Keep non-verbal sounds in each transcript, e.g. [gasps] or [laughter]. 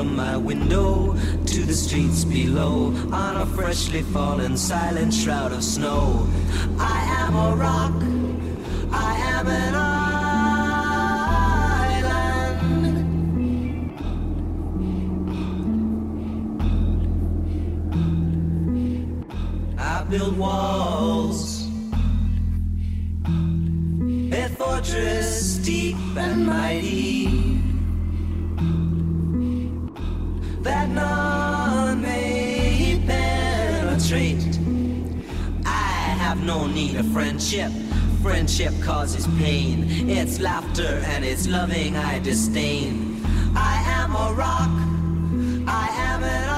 From my window to the streets below on a freshly fallen silent shroud of snow. I am a rock. I am an island. I build walls, a fortress deep and mighty that none may penetrate. I have no need of friendship. Friendship causes pain. It's laughter and it's loving I disdain. I am a rock. I am an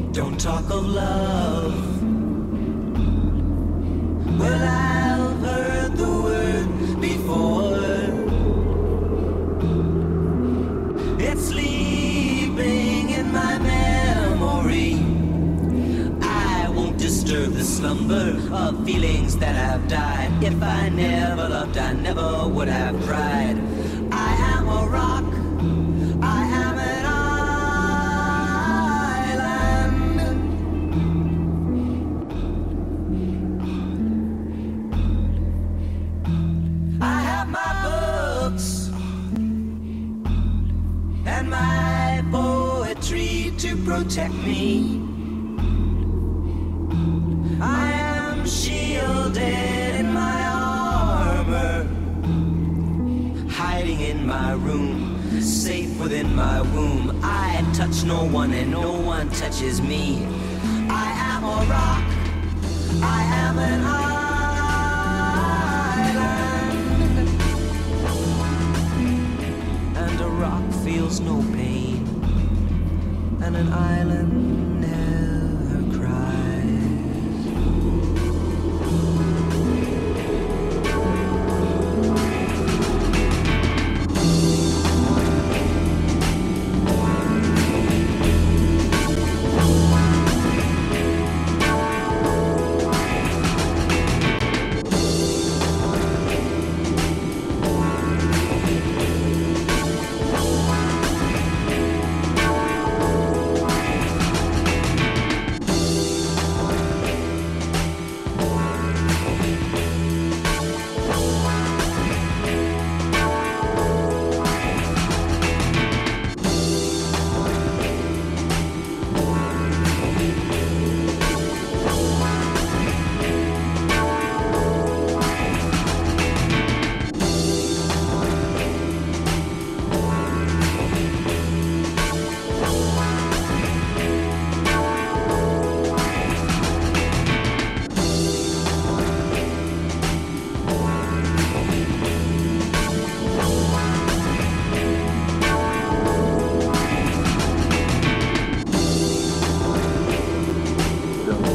island. Don't talk of love. of feelings that have died. If I never loved, I never would have cried. I am a rock. I am an island. I have my books and my poetry to protect me. Safe within my womb. I touch no one and no one touches me. I am a rock, I am an island, and a rock feels no pain, and an island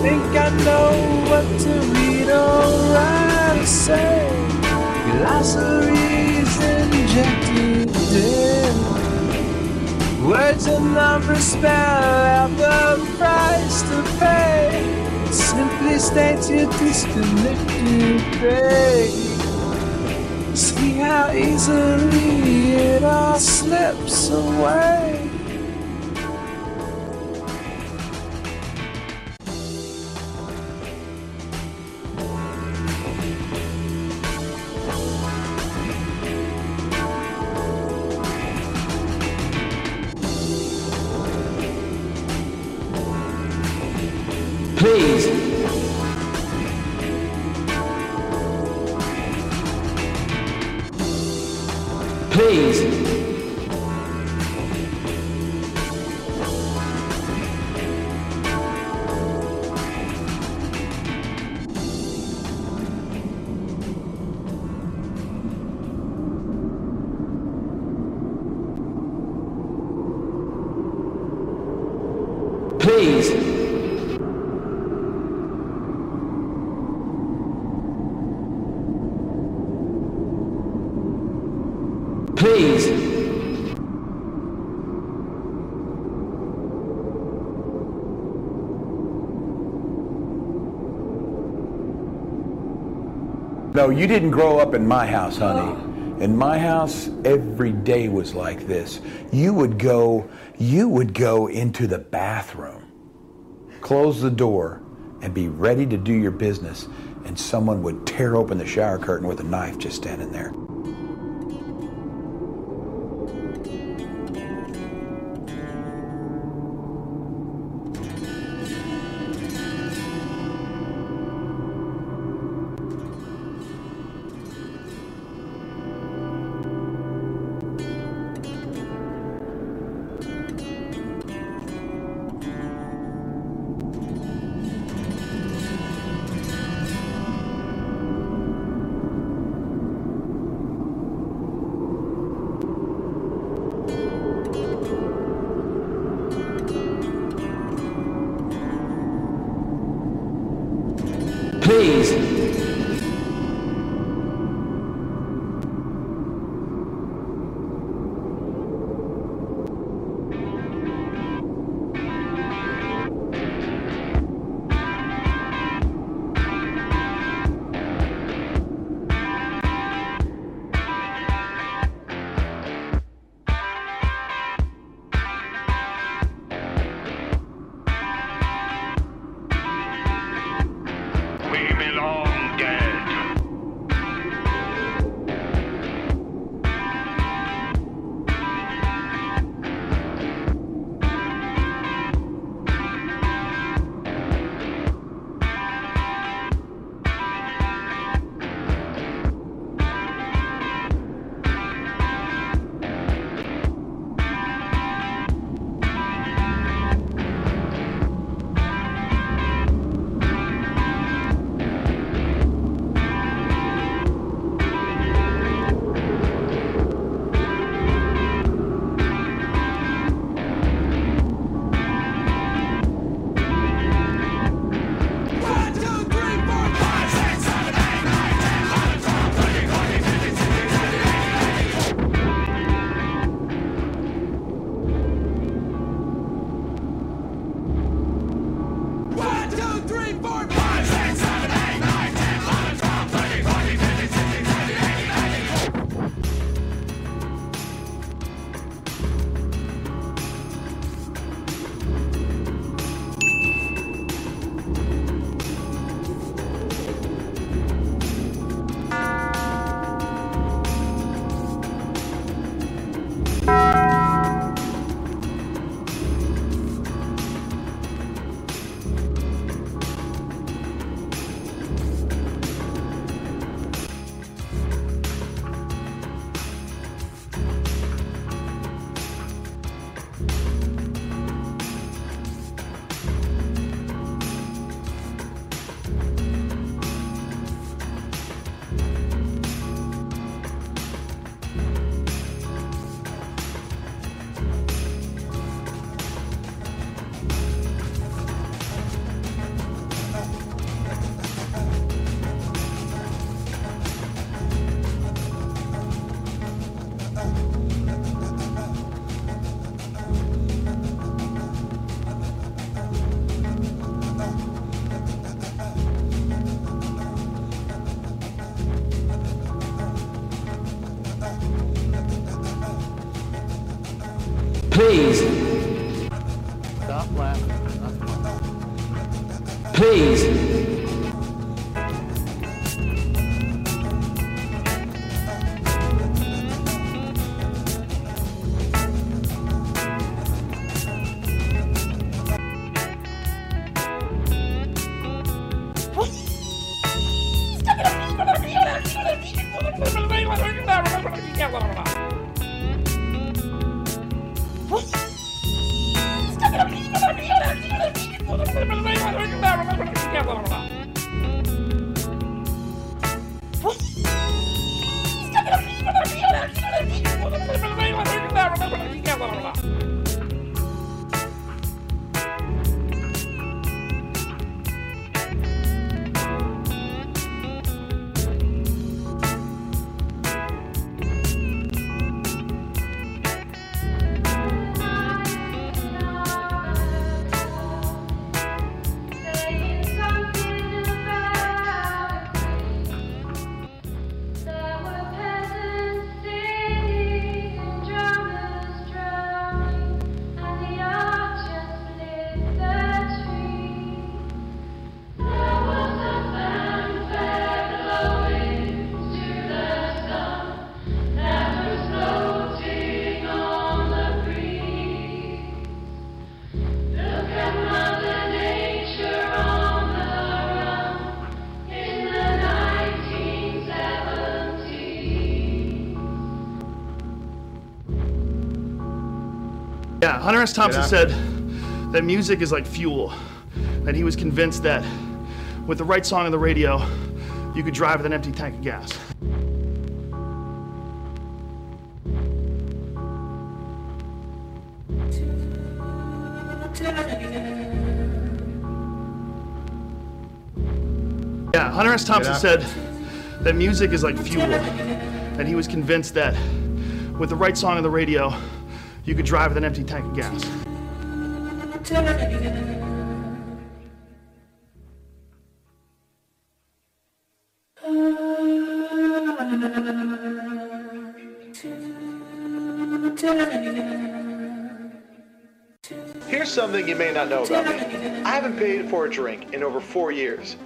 think I know what to read or write or say. Glossaries injected in. Words and numbers spell out the price to pay. Simply states you're disconnected, babe. See how easily it all slips away. You didn't grow up in my house, honey. In my house, every day was like this. You would go, you would go into the bathroom, close the door, and be ready to do your business, and someone would tear open the shower curtain with a knife just standing there. Please. Hunter S. Thompson said that music is like fuel, and he was convinced that with the right song on the radio, you could drive with an empty tank of gas. Yeah, Hunter S. Thompson said that music is like fuel, and he was convinced that with the right song on the radio, you could drive with an empty tank of gas. Here's something you may not know about me. I haven't paid for a drink in over four years.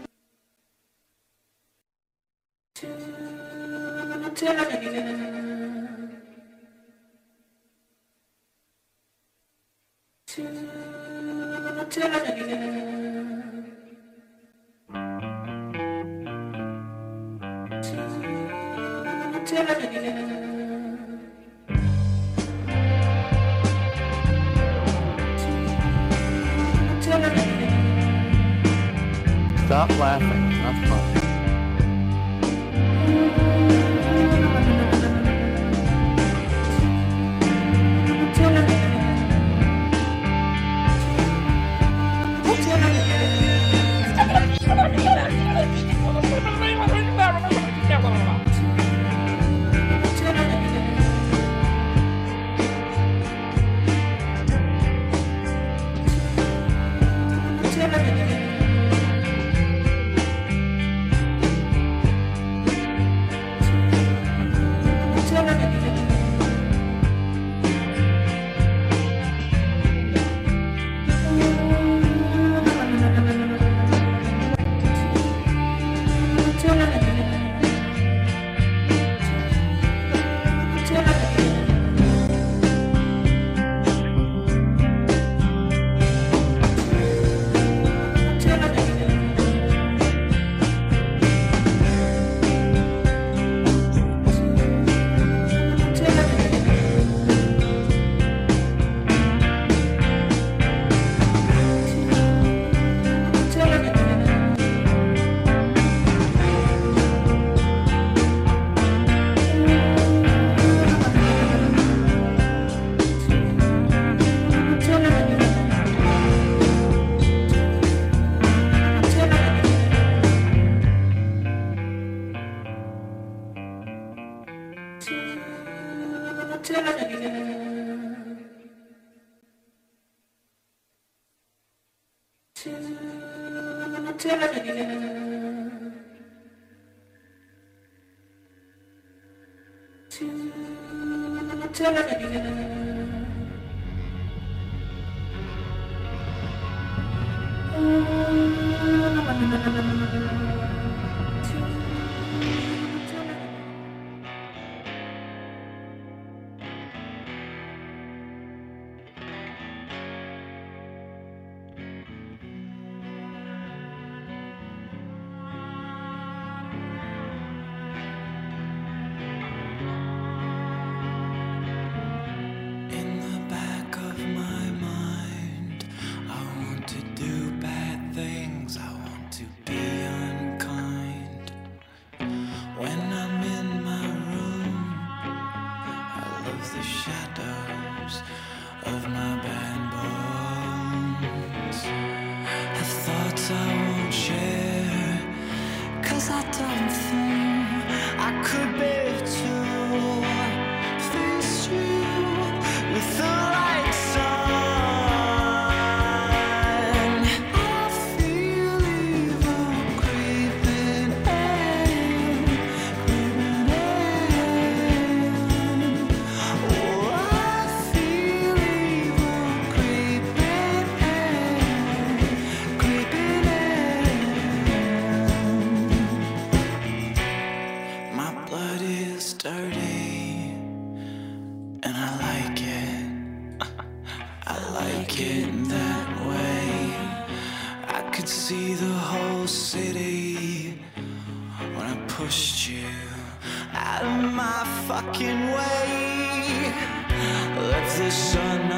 The sun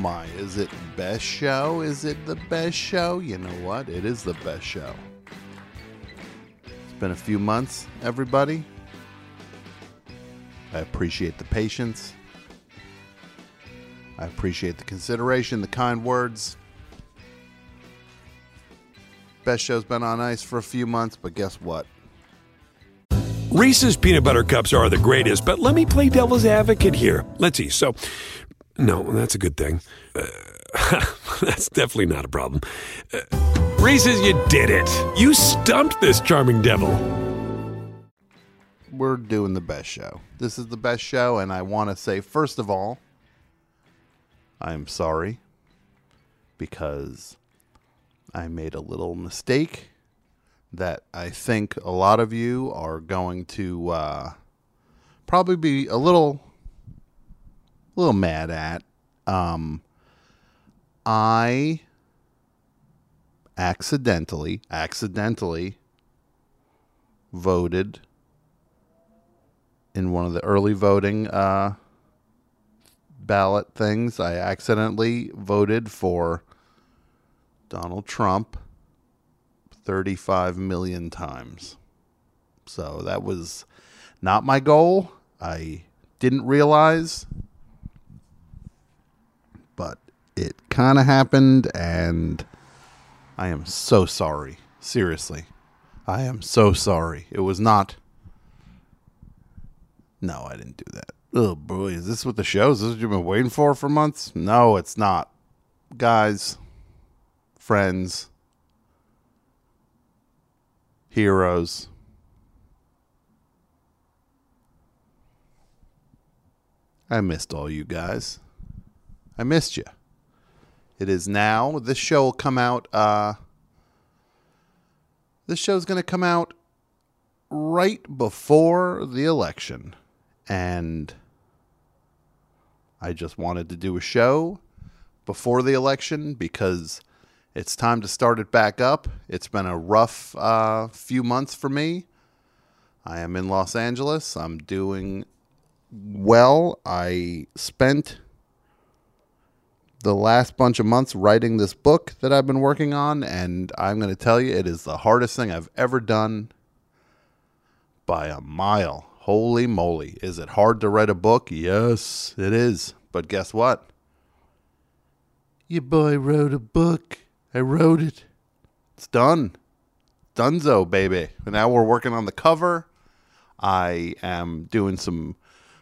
my. Is it best show? Is it the best show? You know what? It is the best show. It's been a few months, everybody. I appreciate the patience. I appreciate the consideration, the kind words. Best show's been on ice for a few months, but guess what? Reese's peanut butter cups are the greatest, but let me play devil's advocate here. Let's see. So, no, that's a good thing. Uh, [laughs] that's definitely not a problem. Uh, Reese's, you did it. You stumped this charming devil. We're doing the best show. This is the best show, and I want to say, first of all, I'm sorry because I made a little mistake that I think a lot of you are going to uh, probably be a little, little mad at. Um, I accidentally, accidentally voted in one of the early voting uh, ballot things. I accidentally voted for Donald Trump 35 million times. So that was not my goal. I didn't realize, but it kind of happened, and I am so sorry. Seriously. I am so sorry. It was not. No, I didn't do that. Oh boy, is this what the show? Is this what you've been waiting for for months? No, it's not. Guys, friends, heroes. I missed all you guys. I missed you. It is now. This show will come out. Uh, this show's going to come out right before the election. And I just wanted to do a show before the election because it's time to start it back up. It's been a rough uh, few months for me. I am in Los Angeles. I'm doing well. I spent the last bunch of months writing this book that I've been working on, and I'm going to tell you, it is the hardest thing I've ever done by a mile. Holy moly. Is it hard to write a book? Yes, it is. But guess what? Your boy wrote a book. I wrote it. It's done. Dunzo, baby. And now we're working on the cover. I am doing some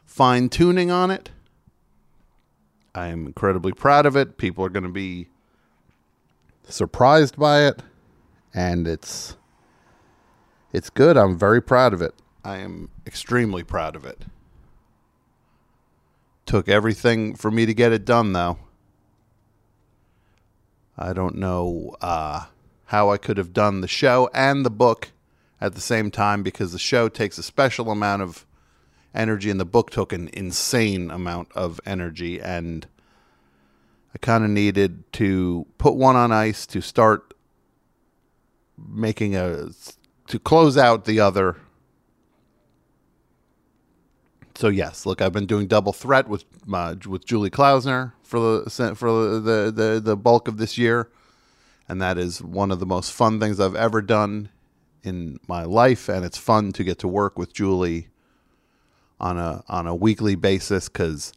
fine tuning on it. I am incredibly proud of it. People are going to be surprised by it, and it's it's good. I'm very proud of it. I am extremely proud of it. Took everything for me to get it done, though. I don't know uh, how I could have done the show and the book at the same time because the show takes a special amount of energy and the book took an insane amount of energy and I kind of needed to put one on ice to start making a to close out the other. So yes, look, I've been doing double threat with uh, with Julie Klausner for the for the, the the bulk of this year, and that is one of the most fun things I've ever done in my life, and it's fun to get to work with Julie on a on a weekly basis because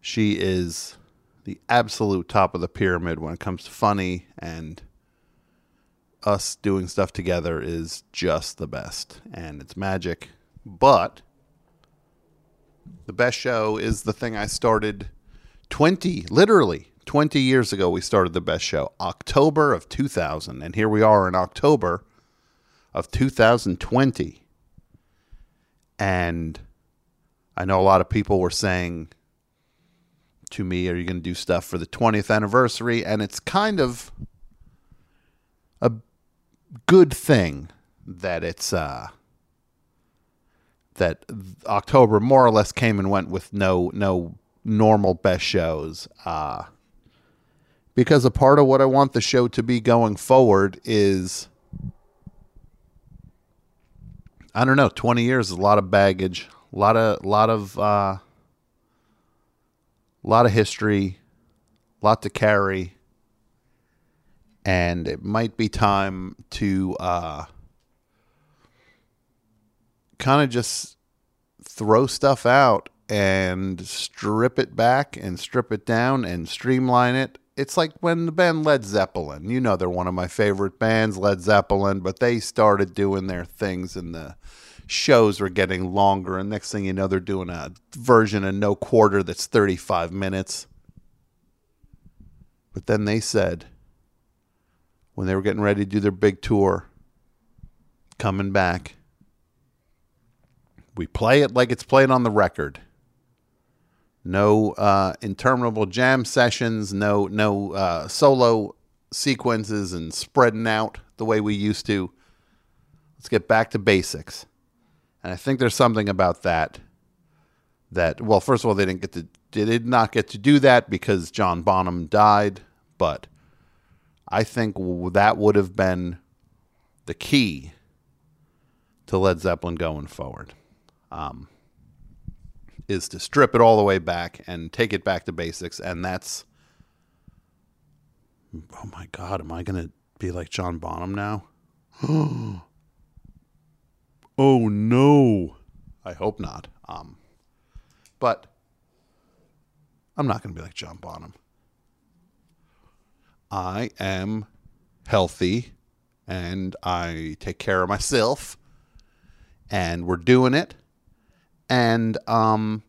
she is the absolute top of the pyramid when it comes to funny and us doing stuff together is just the best and it's magic. But the best show is the thing i started 20 literally 20 years ago we started the best show october of 2000 and here we are in october of 2020 and i know a lot of people were saying to me, Are you going to do stuff for the 20th anniversary? And it's kind of a good thing that it's uh, that October more or less came and went with no no normal best shows. Uh, because a part of what I want the show to be going forward is I don't know, 20 years is a lot of baggage, a lot of lot of uh lot of history, lot to carry, and it might be time to uh, kind of just throw stuff out and strip it back and strip it down and streamline it. It's like when the band Led Zeppelin, you know, they're one of my favorite bands, Led Zeppelin, but they started doing their things in the shows were getting longer. And next thing you know, they're doing a version of No Quarter that's 35 minutes. But then they said, when they were getting ready to do their big tour, coming back, we play it like it's played on the record. No uh, interminable jam sessions, no no uh, solo sequences and spreading out the way we used to. Let's get back to basics. And I think there's something about that that well, first of all, they didn't get to they did not get to do that because John Bonham died, but I think that would have been the key to Led Zeppelin going forward. Um, is to strip it all the way back and take it back to basics, and that's. Oh my God! Am I gonna be like John Bonham now? [gasps] [gasps] oh no! I hope not. Um, but I'm not gonna be like John Bonham. I am healthy and I take care of myself and we're doing it and um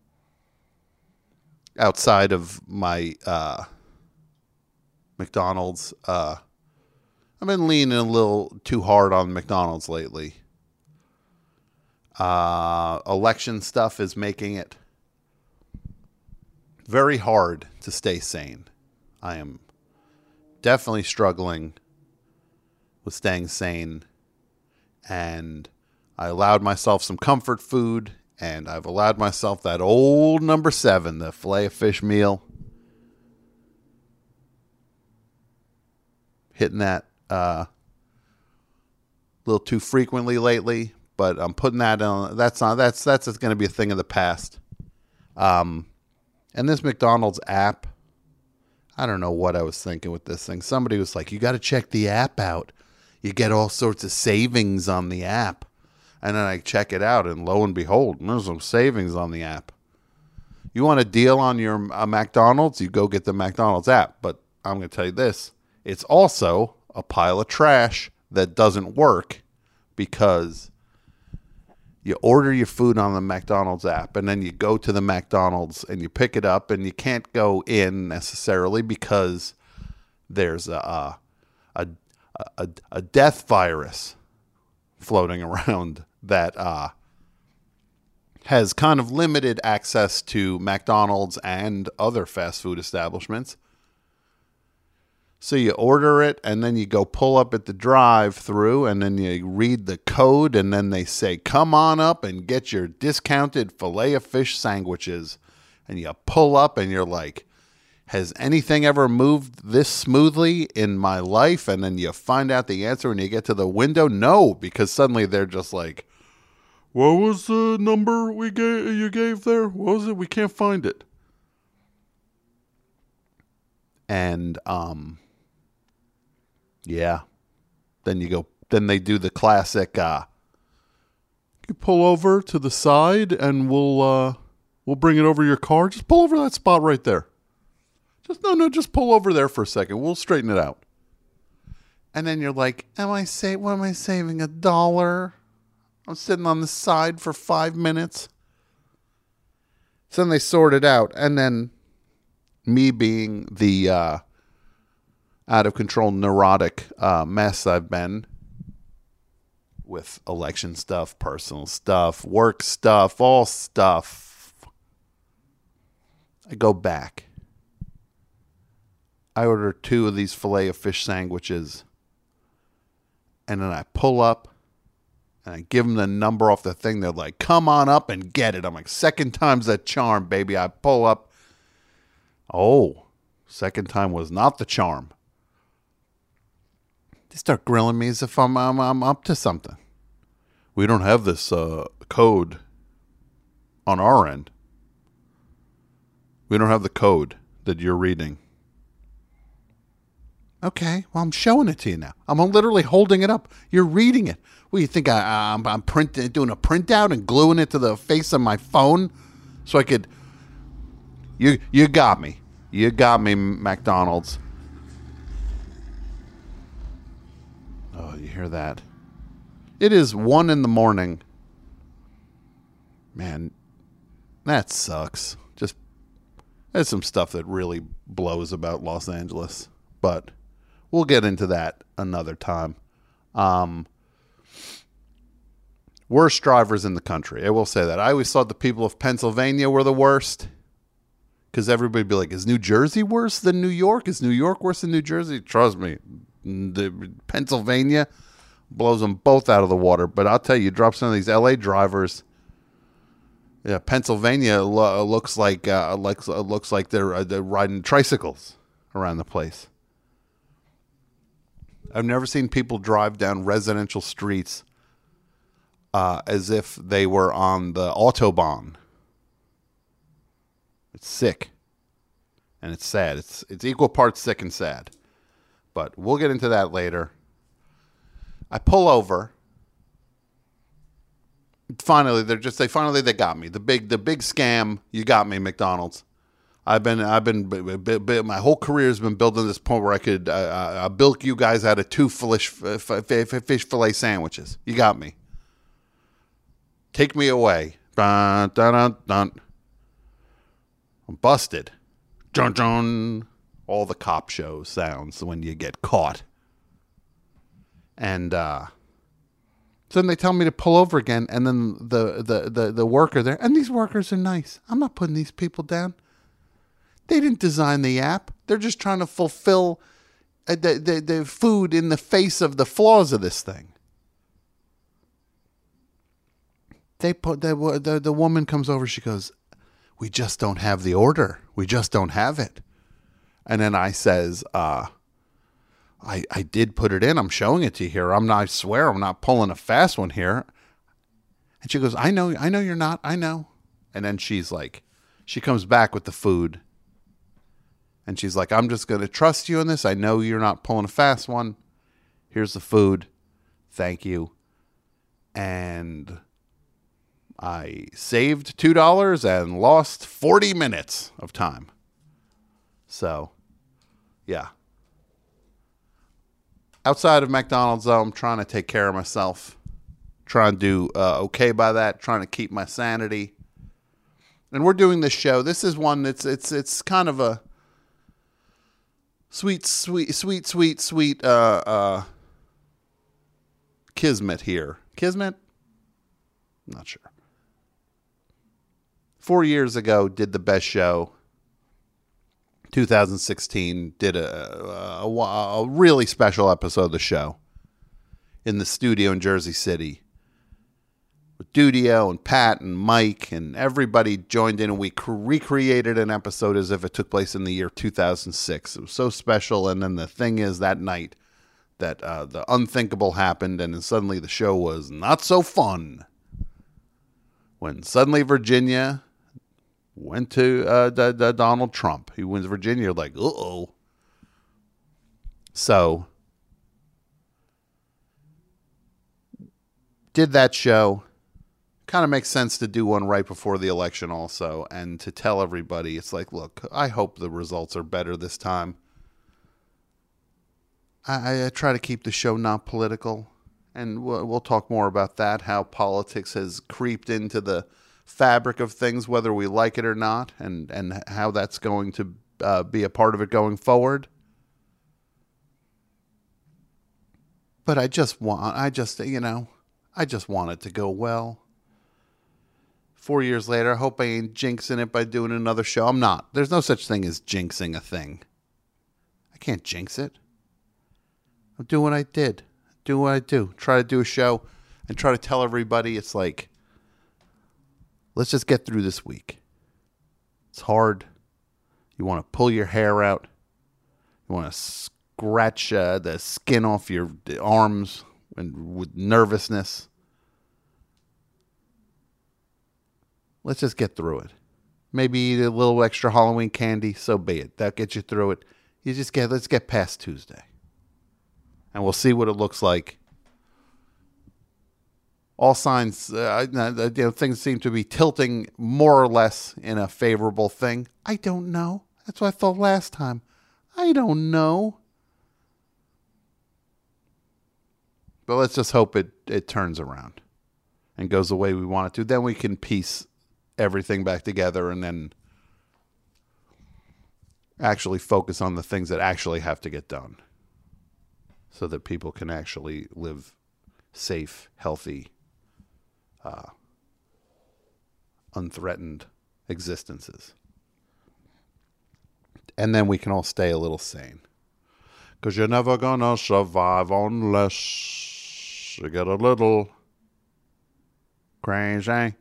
outside of my uh McDonald's uh I've been leaning a little too hard on McDonald's lately. Uh election stuff is making it very hard to stay sane. I am definitely struggling with staying sane and I allowed myself some comfort food and I've allowed myself that old number 7, the fillet of fish meal. Hitting that uh a little too frequently lately, but I'm putting that on that's not that's that's going to be a thing of the past. Um and this McDonald's app I don't know what I was thinking with this thing. Somebody was like, "You got to check the app out. You get all sorts of savings on the app." And then I check it out, and lo and behold, there's some savings on the app. You want a deal on your uh, McDonald's? You go get the McDonald's app. But I'm going to tell you this: it's also a pile of trash that doesn't work because you order your food on the McDonald's app and then you go to the McDonald's and you pick it up and you can't go in necessarily because there's a a a, a death virus floating [laughs] around that uh, has kind of limited access to McDonald's and other fast food establishments. So you order it and then you go pull up at the drive through and then you read the code and then they say, come on up and get your discounted filet of fish sandwiches. And you pull up and you're like, has anything ever moved this smoothly in my life? And then you find out the answer when you get to the window. No, because suddenly they're just like, what was the number we gave you gave there? What was it? We can't find it. And um yeah. Then you go then they do the classic uh you pull over to the side and we'll uh we'll bring it over your car. Just pull over that spot right there. Just no no, just pull over there for a second. We'll straighten it out. And then you're like, Am I say what am I saving? A dollar? I'm sitting on the side for five minutes. So then they sort it out, and then me being the uh, out of control neurotic uh, mess I've been with election stuff, personal stuff, work stuff, all stuff. I go back. I order two of these filet of fish sandwiches, and then I pull up and I give them the number off the thing. They're like, come on up and get it. I'm like, second time's the charm, baby. I pull up. Oh, second time was not the charm. They start grilling me as if I'm, I'm, I'm up to something. We don't have this uh, code on our end. We don't have the code that you're reading. Okay, well, I'm showing it to you now. I'm literally holding it up. You're reading it. What do you think? I, I'm, I'm printing, doing a printout and gluing it to the face of my phone so I could. You, you got me. You got me, McDonald's. Oh, you hear that? It is one in the morning. Man, that sucks. Just there's some stuff that really blows about Los Angeles, but we'll get into that another time. Um, worst drivers in the country. I will say that. I always thought the people of Pennsylvania were the worst because everybody would be like, "Is New Jersey worse than New York? Is New York worse than New Jersey?" Trust me, the Pennsylvania blows them both out of the water. But I'll tell you, drop some of these LA drivers. Yeah, Pennsylvania lo- looks like uh, looks uh, looks like they're uh, they're riding tricycles around the place. I've never seen people drive down residential streets uh, as if they were on the autobahn. It's sick, and it's sad. It's it's equal parts sick and sad, but we'll get into that later. I pull over. Finally, they're just they finally they got me. The big the big scam. You got me, McDonald's. I've been I've been b- b- b- my whole career has been built to this point where I could uh, uh, bilk you guys out of two fish fish fillet sandwiches. You got me. Take me away. Dun, dun, dun, dun. I'm busted. Dun, dun. All the cop show sounds when you get caught. And uh, so then they tell me to pull over again, and then the, the, the, the worker there, and these workers are nice. I'm not putting these people down. They didn't design the app. They're just trying to fulfill uh, the, the, the food in the face of the flaws of this thing. They put the, the the woman comes over. She goes, "We just don't have the order. We just don't have it." And then I says, uh, I, I did put it in. I'm showing it to you here. I'm not, I swear I'm not pulling a fast one here. And she goes, I know, I know you're not. I know. And then she's like, she comes back with the food. And she's like, I'm just going to trust you in this. I know you're not pulling a fast one. Here's the food. Thank you. And I saved $2 and lost 40 minutes of time. So, yeah. Outside of McDonald's, though, I'm trying to take care of myself. Trying to do uh, okay by that. Trying to keep my sanity. And we're doing this show. This is one that's it's it's kind of a sweet, sweet, sweet, sweet, sweet uh, uh, kismet here. Kismet? Not sure. Four years ago, did the best show. 2016 did a, a, a really special episode of the show in the studio in Jersey City with Dudio and Pat and Mike and everybody joined in and we recreated an episode as if it took place in the year 2006. It was so special. And then the thing is that night that uh, the unthinkable happened and then suddenly the show was not so fun. When suddenly Virginia went to uh, d- d- Donald Trump. He wins Virginia. Like, uh oh. So, did that show. Kind of makes sense to do one right before the election, also, and to tell everybody it's like, look, I hope the results are better this time. I, I try to keep the show not political, and we'll, we'll talk more about that. How politics has creeped into the fabric of things, whether we like it or not, and and how that's going to uh, be a part of it going forward. But I just want, I just, you know, I just want it to go well. Four years later, I hope I ain't jinxing it by doing another show. I'm not. There's no such thing as jinxing a thing. I can't jinx it. I'm doing what I did. Do what I do. Try to do a show and try to tell everybody it's like, let's just get through this week. It's hard. You want to pull your hair out. You want to scratch uh, the skin off your arms and with nervousness. Let's just get through it. maybe eat a little extra Halloween candy. So be it. That gets you through it. You just get let's get past Tuesday, and we'll see what it looks like. All signs, uh, uh, you know, things seem to be tilting more or less in a favorable thing. I don't know. That's what I thought last time. I don't know. But let's just hope it, it turns around and goes the way we want it to. Then we can piece everything back together and then actually focus on the things that actually have to get done so that people can actually live safe, healthy, uh, unthreatened existences. And then we can all stay a little sane. Because you're never going to survive unless you get a little crazy.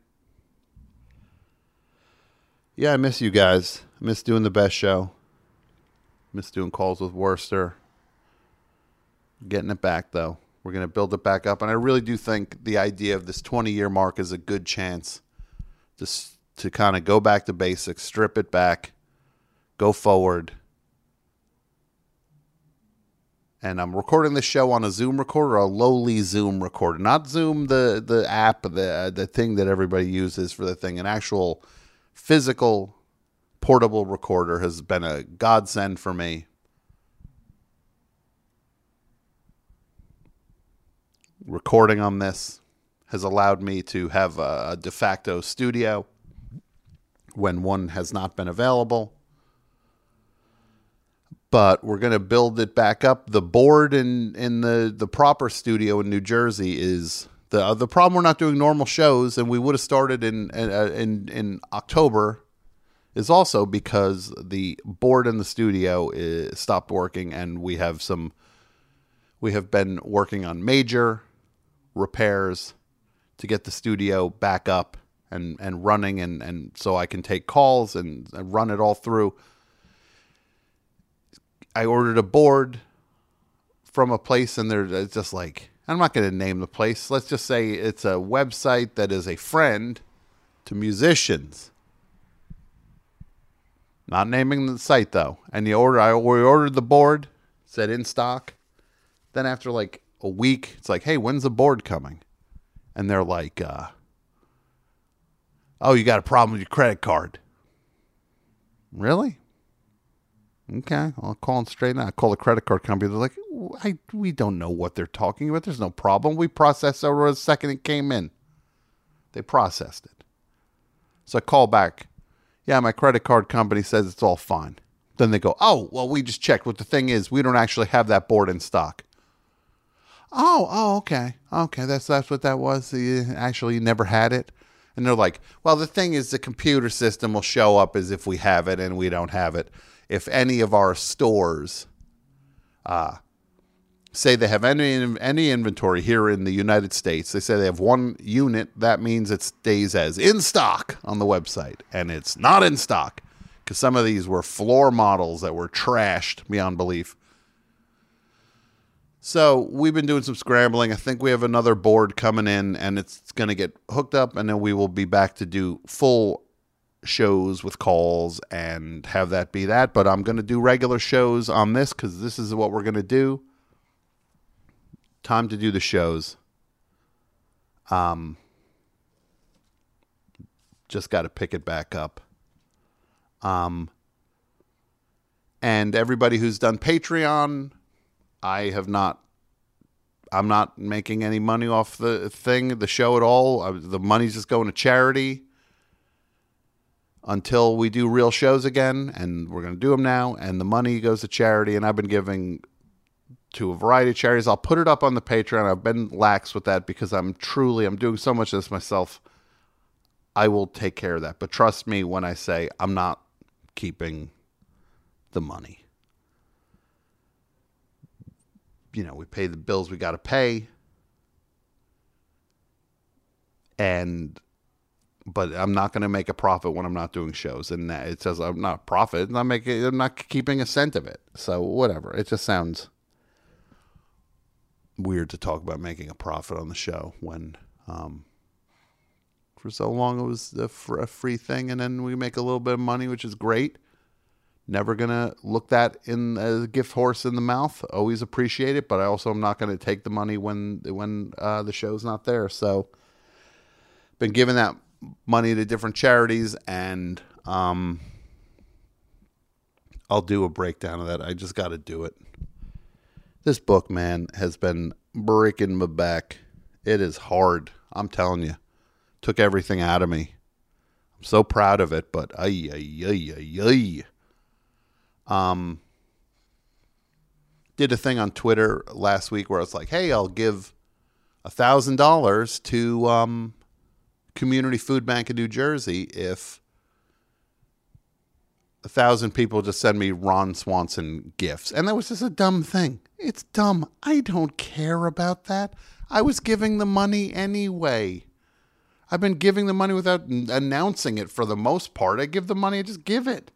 Yeah, I miss you guys. I miss doing the best show. Miss doing calls with Wurster. Getting it back though. We're gonna build it back up, and I really do think the idea of this 20 year mark is a good chance to to kind of go back to basics, strip it back, go forward. And I'm recording this show on a Zoom recorder, a lowly Zoom recorder, not Zoom the the app, the the thing that everybody uses for the thing. An actual physical portable recorder has been a godsend for me. Recording on this has allowed me to have a, a de facto studio when one has not been available. But we're going to build it back up. The board in in the the proper studio in New Jersey is the uh, the problem. We're not doing normal shows, and we would have started in in uh, in, in October is also because the board in the studio is, stopped working and we have some we have been working on major repairs to get the studio back up and and running and and so I can take calls and, and run it all through I ordered a board from a place and they're just like I'm not going to name the place let's just say it's a website that is a friend to musicians not naming the site though. And the order I we ordered the board, said in stock. Then after like a week, it's like, hey, when's the board coming? And they're like, uh, oh, you got a problem with your credit card. Really? Okay, I'll call and straighten now. I call the credit card company. They're like, I, we don't know what they're talking about. There's no problem. We processed over the second it came in. They processed it. So I call back yeah, my credit card company says it's all fine. Then they go, oh, well, we just checked. What the thing is, we don't actually have that board in stock. Oh, oh, okay, okay, that's that's what that was. You actually never had it, and they're like, well, the thing is, the computer system will show up as if we have it, and we don't have it. If any of our stores, uh, say they have any any inventory here in the United States, they say they have one unit, that means it stays as in stock on the website, and it's not in stock because some of these were floor models that were trashed beyond belief. So we've been doing some scrambling. I think we have another board coming in, and it's going to get hooked up, and then we will be back to do full shows with calls and have that be that. But I'm going to do regular shows on this because this is what we're going to do time to do the shows. Um, just got to pick it back up. Um, and everybody who's done Patreon, I have not. I'm not making any money off the thing, the show at all. I, the money's just going to charity until we do real shows again, and we're going to do them now. And the money goes to charity, and I've been giving to a variety of charities. I'll put it up on the Patreon. I've been lax with that because I'm truly I'm doing so much of this myself. I will take care of that. But trust me when I say I'm not keeping the money. You know, we pay the bills we got to pay. And but I'm not going to make a profit when I'm not doing shows. And it says I'm not a profit. I'm not making. I'm not keeping a cent of it. So whatever. It just sounds weird to talk about making a profit on the show when um, For so long, it was a, fr- a free thing, and then we make a little bit of money, which is great. Never gonna look that in a gift horse in the mouth. Always appreciate it, but I also am not gonna take the money when when uh, the show's not there. So, been giving that money to different charities, and um, I'll do a breakdown of that. I just got to do it. This book, man, has been breaking my back. It is hard. I'm telling you. Took everything out of me. I'm so proud of it, but ay ay ay ay ay. Um did a thing on Twitter last week where I was like, "Hey, I'll give a thousand dollars to um, Community Food Bank in New Jersey if a thousand people just send me Ron Swanson gifts. And that was just a dumb thing. It's dumb. I don't care about that. I was giving the money anyway. I've been giving the money without announcing it for the most part. I give the money, I just give it.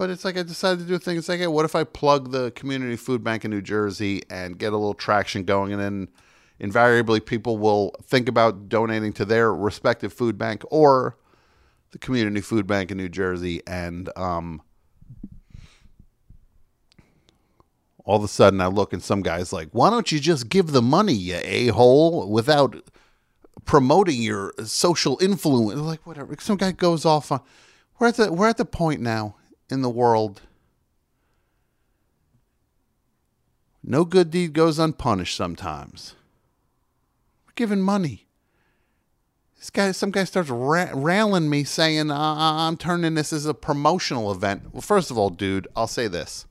But it's like I decided to do a thing. It's like, hey, what if I plug the community food bank in New Jersey and get a little traction going, and then invariably people will think about donating to their respective food bank or the community food bank in New Jersey, and um, all of a sudden I look and some guy's like, "Why don't you just give the money, you a hole, without promoting your social influence?" Like whatever. Some guy goes off on. We're at the we're at the point now in the world. No good deed goes unpunished. Sometimes we're giving money. This guy, some guy starts ra- railing me, saying uh, I'm turning this as a promotional event. Well, first of all, dude, I'll say this,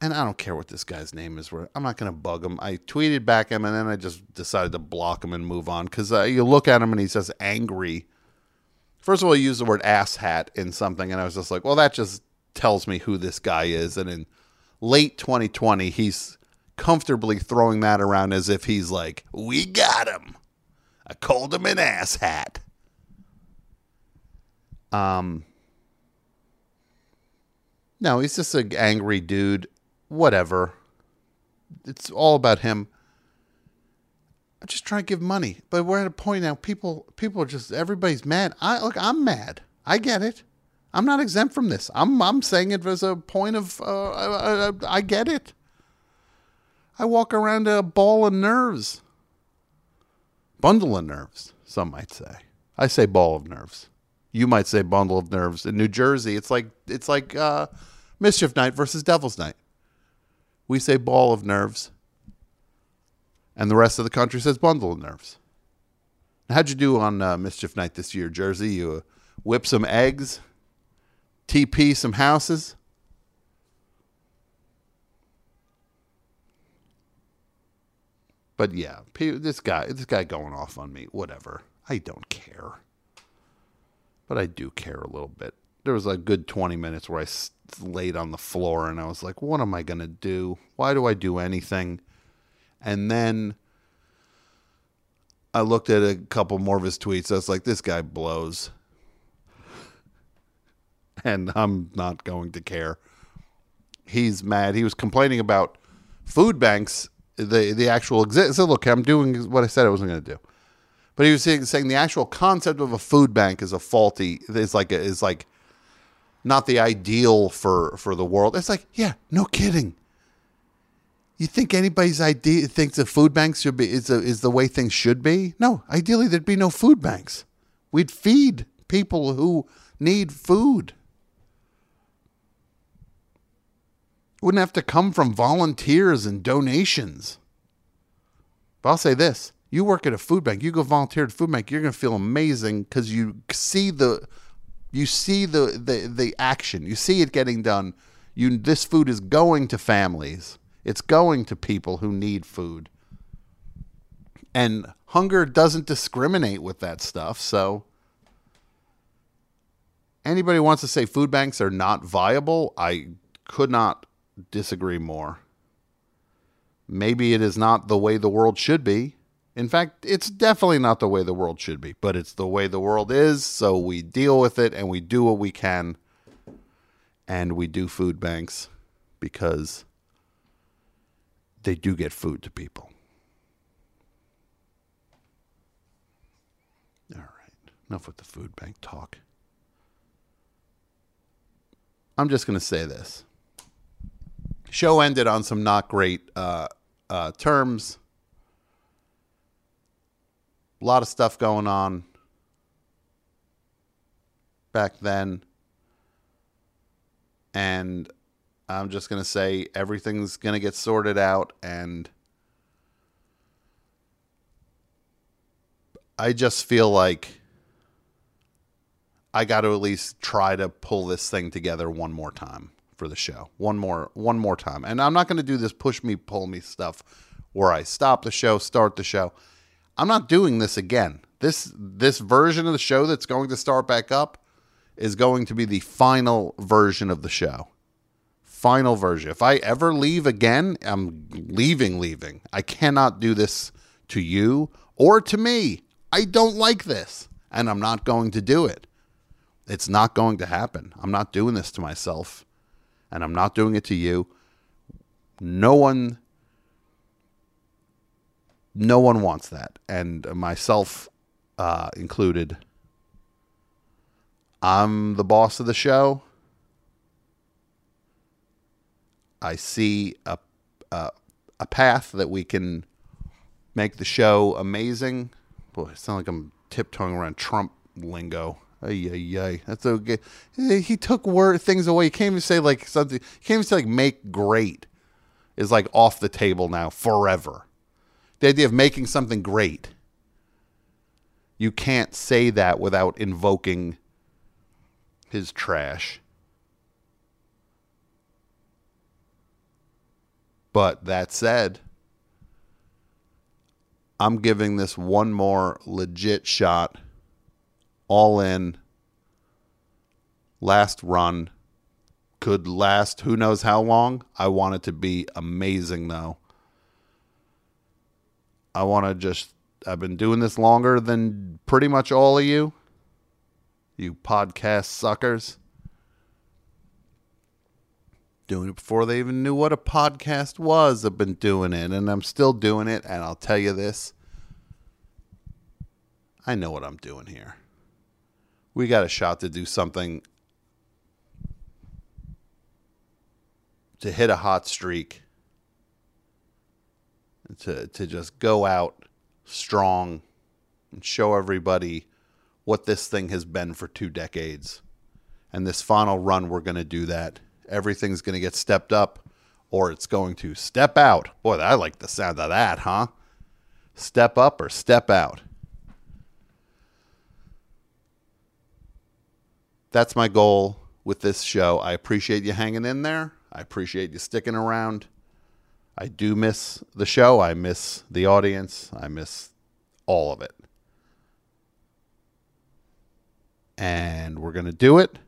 and I don't care what this guy's name is. I'm not going to bug him. I tweeted back him, and then I just decided to block him and move on because uh, you look at him and he says angry. First of all, he used the word ass hat in something, and I was just like, well, that just tells me who this guy is. And in late 2020, he's comfortably throwing that around as if he's like, we got him. I called him an ass hat. Um, no, he's just an angry dude. Whatever. It's all about him. Trying to give money, but we're at a point now. People, people are just everybody's mad. I look, I'm mad. I get it. I'm not exempt from this. I'm, I'm saying it as a point of, uh, I, I, I get it. I walk around a ball of nerves. Bundle of nerves, some might say. I say ball of nerves. You might say bundle of nerves. In New Jersey, it's like it's like uh, mischief night versus devil's night. We say ball of nerves, and the rest of the country says bundle of nerves. How'd you do on uh, mischief night this year, Jersey? You uh, whip some eggs, TP some houses. But yeah, this guy, this guy going off on me, whatever. I don't care, but I do care a little bit. There was a good twenty minutes where I laid on the floor and I was like, "What am I gonna do? Why do I do anything?" And then I looked at a couple more of his tweets. I was like, "This guy blows," [laughs] and I'm not going to care. He's mad. He was complaining about food banks the the actual exist. So look, I'm doing what I said I wasn't going to do. But he was saying, saying the actual concept of a food bank is a faulty. Is like a, is like not the ideal for for the world. It's like yeah, no kidding. You think anybody's idea thinks that food banks should be is a, is the way things should be? No, ideally there'd be no food banks. We'd feed people who need food. wouldn't have to come from volunteers and donations. But I'll say this you work at a food bank, you go volunteer at a food bank, you're to feel amazing because you see the. You see the, the the action. You see it getting done. You this food is going to families. It's going to people who need food. And hunger doesn't discriminate with that stuff. So anybody wants to say food banks are not viable, I could not disagree more. Maybe it is not the way the world should be. In fact, it's definitely not the way the world should be, but it's the way the world is, so we deal with it and we do what we can. And we do food banks because they do get food to people. All right, enough with the food bank talk. I'm just going to say this. Show ended on some not great uh, uh, terms. A lot of stuff going on back then. And I'm just going to say everything's going to get sorted out. And I just feel like I got to at least try to pull this thing together one more time for the show. One more one more time. And I'm not going to do this push me pull me stuff where I stop the show, start the show. I'm not doing this again. This this version of the show that's going to start back up is going to be the final version of the show. Final version. If I ever leave again, I'm leaving leaving. I cannot do this to you or to me. I don't like this and I'm not going to do it. It's not going to happen. I'm not doing this to myself and I'm not doing it to you. No one no one wants that and myself uh, included. I'm the boss of the show. I see a, a a path that we can make the show amazing. Boy, it sounds like I'm tiptoeing around Trump lingo. Ay, ay, ay. That's okay. He took word things away. He can't even say like something. He can't even say like make great is like off the table now forever. The idea of making something great. You can't say that without invoking his trash. But that said, I'm giving this one more legit shot, all in, last run. Could last who knows how long. I want it to be amazing, though. I want to just, I've been doing this longer than pretty much all of you, you podcast suckers. Doing it before they even knew what a podcast was. I've been doing it and I'm still doing it. And I'll tell you this I know what I'm doing here. We got a shot to do something to hit a hot streak, to, to just go out strong and show everybody what this thing has been for two decades. And this final run, we're going to do that. Everything's going to get stepped up or it's going to step out. Boy, I like the sound of that, huh? Step up or step out. That's my goal with this show. I appreciate you hanging in there. I appreciate you sticking around. I do miss the show. I miss the audience. I miss all of it. And we're going to do it.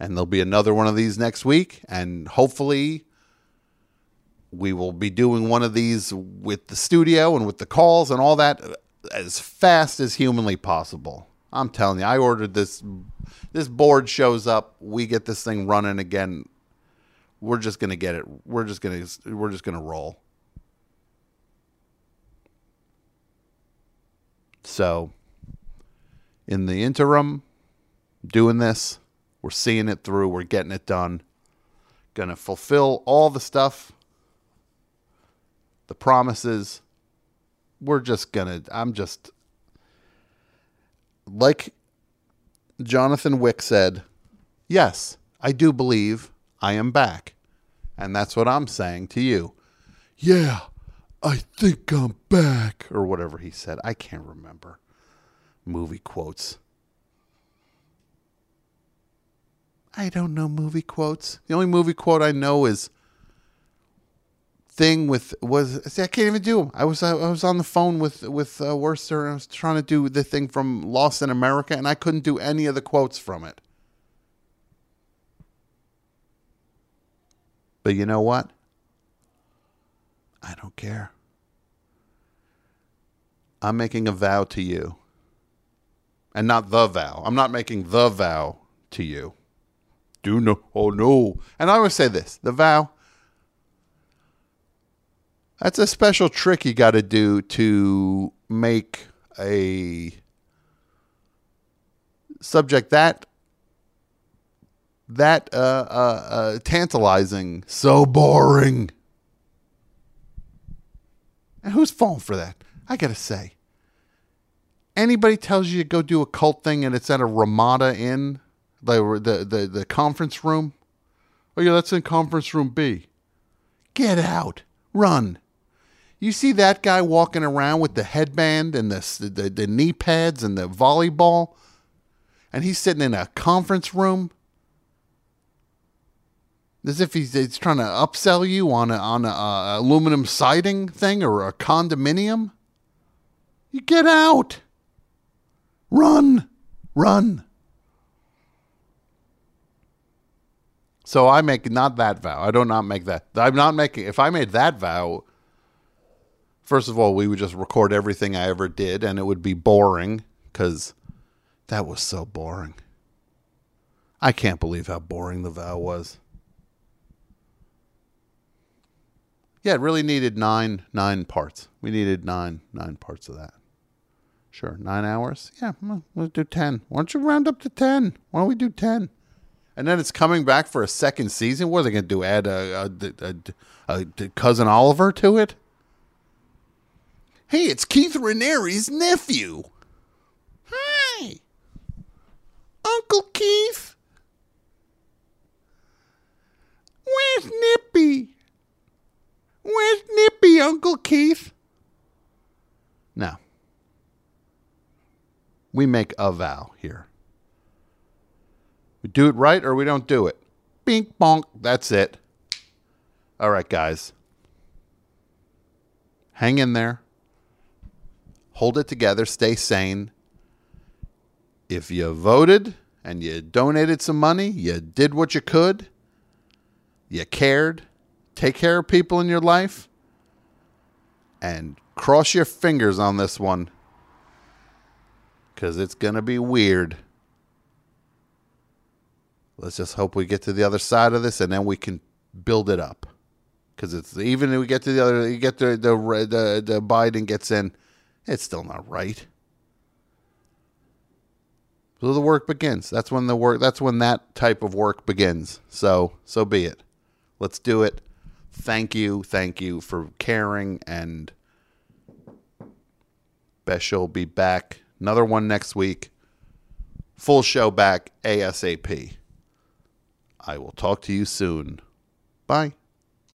And there'll be another one of these next week. And hopefully, we will be doing one of these with the studio and with the calls and all that as fast as humanly possible. I'm telling you, I ordered this. This board shows up. We get this thing running again. We're just gonna get it. We're just gonna. We're just gonna roll. So, in the interim, doing this, we're seeing it through. We're getting it done. Gonna fulfill all the stuff, the promises. We're just gonna. I'm just like Jonathan Wick said, yes, I do believe I am back. And that's what I'm saying to you. Yeah, I think I'm back. Or whatever he said. I can't remember. Movie quotes. I don't know movie quotes. The only movie quote I know is thing with was see, I can't even do them. I was I was on the phone with with uh, Wurster and I was trying to do the thing from Lost in America and I couldn't do any of the quotes from it. But you know what? I don't care. I'm making a vow to you. And not the vow. I'm not making the vow to you. Do no. Oh no. And I always say this the vow that's a special trick you got to do to make a subject that that uh, uh, uh, tantalizing, so boring. And who's falling for that? I gotta say. Anybody tells you to go do a cult thing and it's at a Ramada Inn, the the the, the conference room. Oh yeah, that's in conference room B. Get out, run. You see that guy walking around with the headband and the, the, the knee pads and the volleyball, and he's sitting in a conference room as if he's, he's trying to upsell you on a, on a uh, aluminum siding thing or a condominium. You get out. Run, run. So I make not that vow. I do not make that. I'm not making. If I made that vow, first of all, we would just record everything I ever did, and it would be boring because that was so boring. I can't believe how boring the vow was. Yeah, it really needed nine nine parts. We needed nine nine parts of that. Sure, nine hours. Yeah, let's do ten. Why don't you round up to ten? Why don't we do ten? And then it's coming back for a second season. What are they going to do? Add a, a, a, a cousin Oliver to it? Hey, it's Keith Raniere's nephew. Hi, Uncle Keith. Where's Nippy? Where's Nippy, Uncle Keith? No. We make a vow here. We do it right or we don't do it. Bink bonk. That's it. All right, guys. Hang in there. Hold it together. Stay sane. If you voted and you donated some money, you did what you could, you cared, take care of people in your life, and cross your fingers on this one because it's going to be weird. Let's just hope we get to the other side of this and then we can build it up. Because it's even if we get to the other, you get the the the, the Biden gets in, it's still not right. So the work begins. That's when the work. That's when that type of work begins. So so be it. Let's do it. Thank you, thank you for caring, and will be back. Another one next week. Full show back ASAP. I will talk to you soon. Bye.